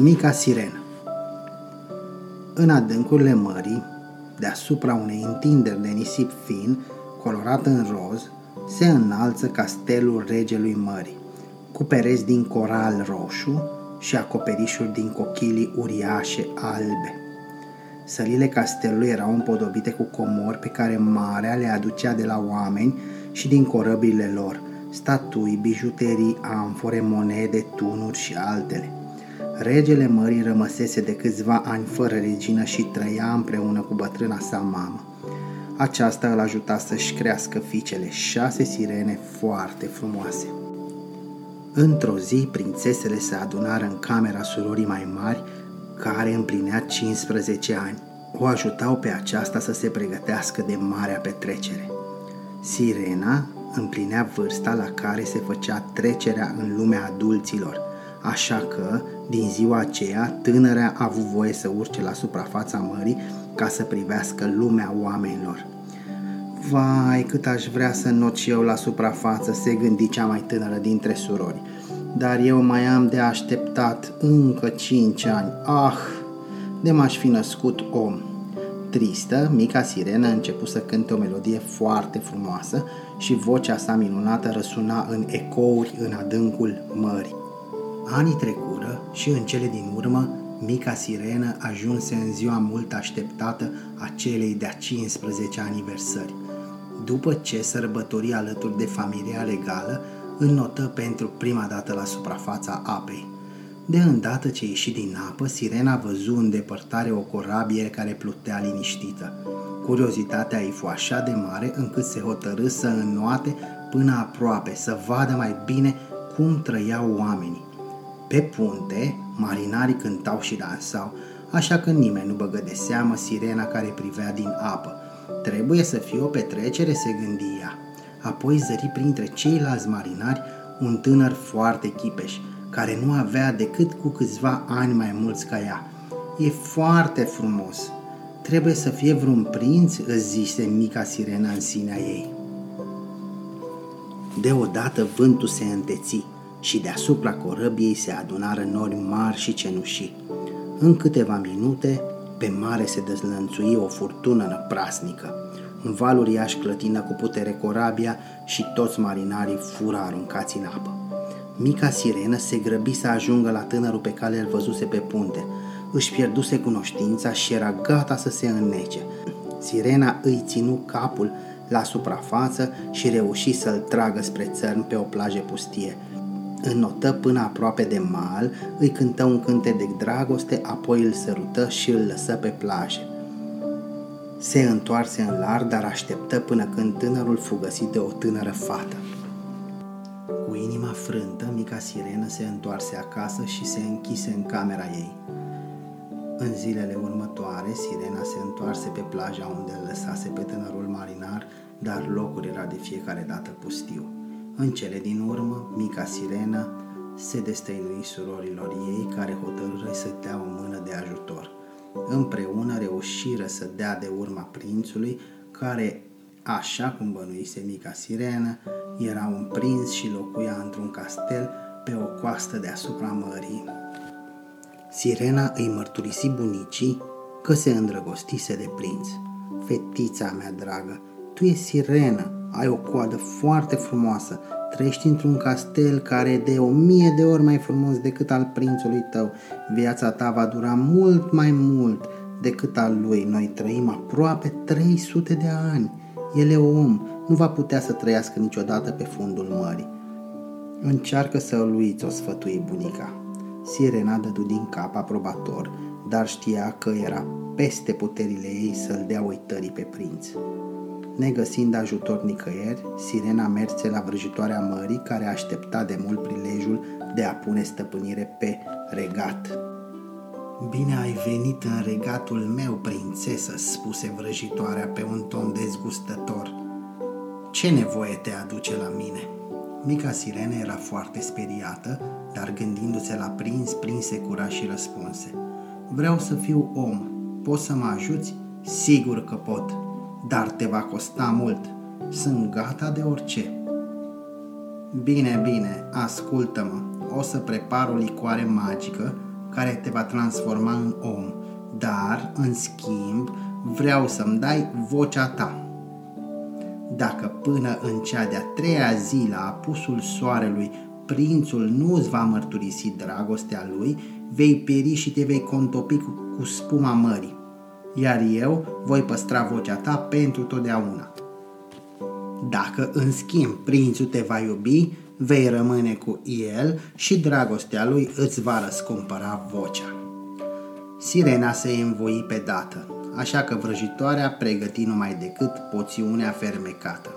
Mica sirenă În adâncurile mării, deasupra unei întinderi de nisip fin, colorat în roz, se înalță castelul regelui mării, cu pereți din coral roșu și acoperișuri din cochilii uriașe albe. Sălile castelului erau împodobite cu comori pe care marea le aducea de la oameni și din corăbile lor, statui, bijuterii, amfore, monede, tunuri și altele. Regele mării rămăsese de câțiva ani fără regină și trăia împreună cu bătrâna sa mamă. Aceasta îl ajuta să-și crească fiicele, șase sirene foarte frumoase. Într-o zi, prințesele se adunară în camera surorii mai mari, care împlinea 15 ani. O ajutau pe aceasta să se pregătească de marea petrecere. Sirena împlinea vârsta la care se făcea trecerea în lumea adulților, așa că, din ziua aceea, tânăra a avut voie să urce la suprafața mării ca să privească lumea oamenilor. Vai, cât aș vrea să not și eu la suprafață, se gândi cea mai tânără dintre surori. Dar eu mai am de așteptat încă cinci ani. Ah, de m-aș fi născut om. Tristă, mica sirenă a început să cânte o melodie foarte frumoasă și vocea sa minunată răsuna în ecouri în adâncul mării. Anii trecură și în cele din urmă, mica sirenă ajunse în ziua mult așteptată a celei de-a 15 aniversări. După ce sărbători alături de familia legală, înnotă pentru prima dată la suprafața apei. De îndată ce ieși din apă, sirena văzu în depărtare o corabie care plutea liniștită. Curiozitatea ei fu așa de mare încât se hotărâ să înnoate până aproape, să vadă mai bine cum trăiau oamenii. Pe punte, marinarii cântau și dansau, așa că nimeni nu băgă de seamă sirena care privea din apă. Trebuie să fie o petrecere, se gândia. Apoi zări printre ceilalți marinari un tânăr foarte chipeș, care nu avea decât cu câțiva ani mai mulți ca ea. E foarte frumos. Trebuie să fie vreun prinț, îți zise mica sirena în sinea ei. Deodată vântul se înteți și deasupra corăbiei se adunară nori mari și cenușii. În câteva minute, pe mare se dezlănțui o furtună năprasnică. Un val uriaș clătină cu putere corabia și toți marinarii fură aruncați în apă. Mica sirenă se grăbi să ajungă la tânărul pe care îl văzuse pe punte. Își pierduse cunoștința și era gata să se înnece. Sirena îi ținu capul la suprafață și reuși să-l tragă spre țărm pe o plajă pustie. Înnotă până aproape de mal, îi cântă un cânte de dragoste, apoi îl sărută și îl lăsă pe plajă. Se întoarse în lar, dar așteptă până când tânărul fu găsit de o tânără fată. Cu inima frântă, mica sirenă se întoarse acasă și se închise în camera ei. În zilele următoare, sirena se întoarse pe plaja unde îl lăsase pe tânărul marinar, dar locul era de fiecare dată pustiu. În cele din urmă, mica sirenă se destăinui surorilor ei care hotărâre să dea o mână de ajutor. Împreună reușiră să dea de urma prințului care Așa cum bănuise mica sirenă, era un prinț și locuia într-un castel pe o coastă deasupra mării. Sirena îi mărturisi bunicii că se îndrăgostise de prinț. Fetița mea dragă, tu e sirenă, ai o coadă foarte frumoasă, trăiești într-un castel care e de o mie de ori mai frumos decât al prințului tău. Viața ta va dura mult mai mult decât al lui. Noi trăim aproape 300 de ani. El e om, nu va putea să trăiască niciodată pe fundul mării. Încearcă să îl uiți, o sfătui bunica. Sirena dădu din cap aprobator, dar știa că era peste puterile ei să-l dea uitării pe prinț. Negăsind ajutor nicăieri, Sirena merse la vrăjitoarea mării care aștepta de mult prilejul de a pune stăpânire pe regat. Bine ai venit în regatul meu, prințesă, spuse vrăjitoarea pe un ton dezgustător. Ce nevoie te aduce la mine? Mica sirene era foarte speriată, dar gândindu-se la prinț, prinse cura și răspunse. Vreau să fiu om. Poți să mă ajuți? Sigur că pot, dar te va costa mult. Sunt gata de orice. Bine, bine, ascultă-mă. O să prepar o licoare magică care te va transforma în om, dar, în schimb, vreau să-mi dai vocea ta. Dacă până în cea de-a treia zi la apusul soarelui prințul nu îți va mărturisi dragostea lui, vei pieri și te vei contopi cu, cu spuma mării, iar eu voi păstra vocea ta pentru totdeauna. Dacă, în schimb, prințul te va iubi, vei rămâne cu el și dragostea lui îți va răscumpăra vocea. Sirena se învoi pe dată, așa că vrăjitoarea pregăti numai decât poțiunea fermecată.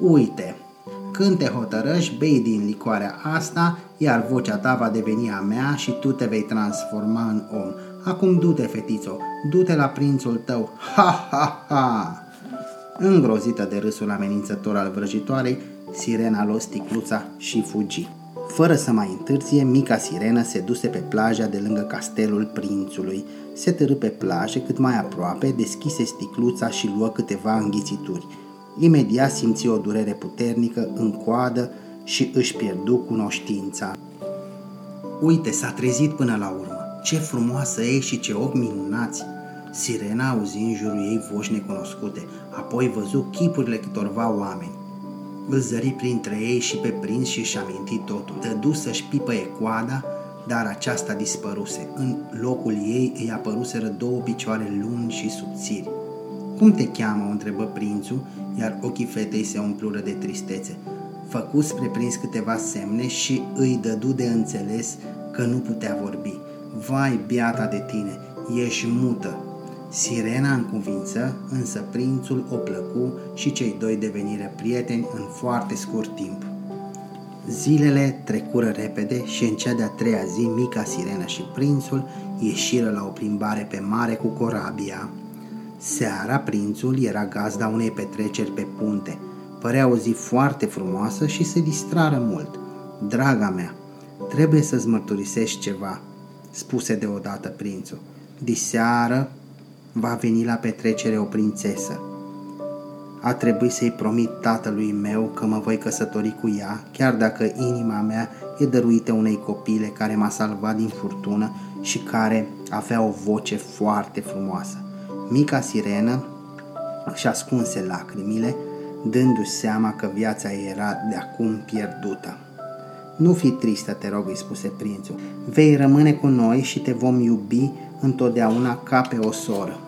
Uite, când te hotărăști, bei din licoarea asta, iar vocea ta va deveni a mea și tu te vei transforma în om. Acum du-te, fetițo, du-te la prințul tău. Ha, ha, ha! Îngrozită de râsul amenințător al vrăjitoarei, sirena lua sticluța și fugi. Fără să mai întârzie, mica sirenă se duse pe plaja de lângă castelul prințului. Se târâ pe plajă cât mai aproape, deschise sticluța și luă câteva înghițituri. Imediat simți o durere puternică în coadă și își pierdu cunoștința. Uite, s-a trezit până la urmă. Ce frumoasă e și ce ochi minunați! Sirena auzi în jurul ei voci necunoscute, apoi văzu chipurile câtorva oameni. Îl zări printre ei și pe prins și și aminti totul. Dădu să-și pipăie coada, dar aceasta dispăruse. În locul ei îi apăruseră două picioare lungi și subțiri. Cum te cheamă?" o întrebă prințul, iar ochii fetei se umplură de tristețe. Făcu spre prins câteva semne și îi dădu de înțeles că nu putea vorbi. Vai, biata de tine, ești mută, Sirena în cuvință, însă prințul o plăcu și cei doi deveniră prieteni în foarte scurt timp. Zilele trecură repede și în cea de-a treia zi mica sirenă și prințul ieșiră la o plimbare pe mare cu corabia. Seara prințul era gazda unei petreceri pe punte. Părea o zi foarte frumoasă și se distrară mult. Draga mea, trebuie să-ți mărturisești ceva, spuse deodată prințul. Diseară va veni la petrecere o prințesă. A trebuit să-i promit tatălui meu că mă voi căsători cu ea, chiar dacă inima mea e dăruită unei copile care m-a salvat din furtună și care avea o voce foarte frumoasă. Mica sirenă și ascunse lacrimile, dându-și seama că viața ei era de acum pierdută. Nu fi tristă, te rog, îi spuse prințul. Vei rămâne cu noi și te vom iubi întotdeauna ca pe o soră.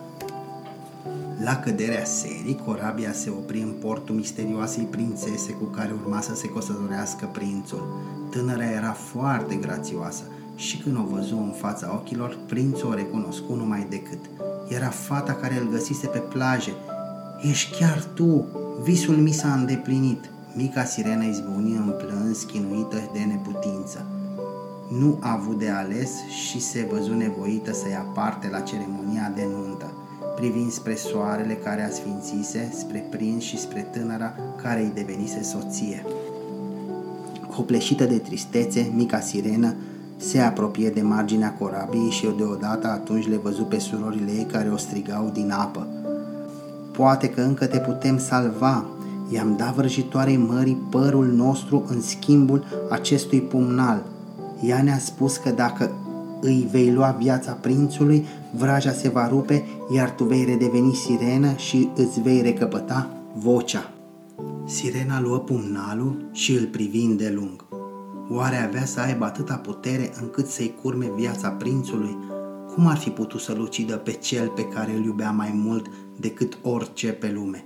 La căderea serii, corabia se opri în portul misterioasei prințese cu care urma să se căsătorească prințul. Tânăra era foarte grațioasă și când o văzu în fața ochilor, prințul o recunoscu numai decât. Era fata care îl găsise pe plaje. Ești chiar tu! Visul mi s-a îndeplinit. Mica sirenă izbuni în plâns, chinuită de neputință. Nu a avut de ales și se văzu nevoită să ia parte la ceremonia de nuntă privind spre soarele care a sfințise, spre prins și spre tânăra care îi devenise soție. Copleșită de tristețe, mica sirenă se apropie de marginea corabiei și deodată atunci le văzu pe surorile ei care o strigau din apă. Poate că încă te putem salva, i-am dat vrăjitoarei mării părul nostru în schimbul acestui pumnal. Ea ne-a spus că dacă îi vei lua viața prințului, vraja se va rupe, iar tu vei redeveni sirenă și îți vei recăpăta vocea. Sirena luă pumnalul și îl privi de lung. Oare avea să aibă atâta putere încât să-i curme viața prințului? Cum ar fi putut să-l ucidă pe cel pe care îl iubea mai mult decât orice pe lume?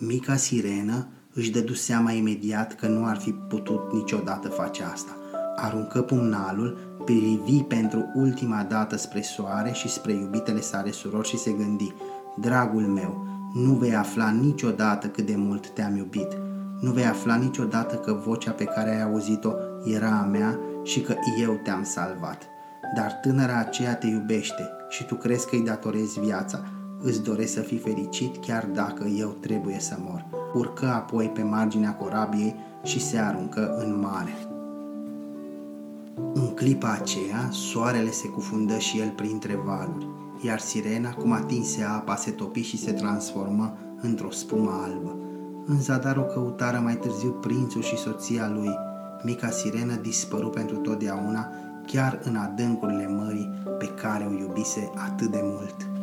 Mica sirenă își dădu seama imediat că nu ar fi putut niciodată face asta. Aruncă pumnalul privi pentru ultima dată spre soare și spre iubitele sale surori și se gândi, Dragul meu, nu vei afla niciodată cât de mult te-am iubit. Nu vei afla niciodată că vocea pe care ai auzit-o era a mea și că eu te-am salvat. Dar tânăra aceea te iubește și tu crezi că îi datorezi viața. Îți doresc să fii fericit chiar dacă eu trebuie să mor. Urcă apoi pe marginea corabiei și se aruncă în mare. În clipa aceea, soarele se cufundă și el printre valuri, iar sirena, cum atinse apa, se topi și se transformă într-o spumă albă. În zadar o căutară mai târziu prințul și soția lui. Mica sirenă dispăru pentru totdeauna, chiar în adâncurile mării pe care o iubise atât de mult.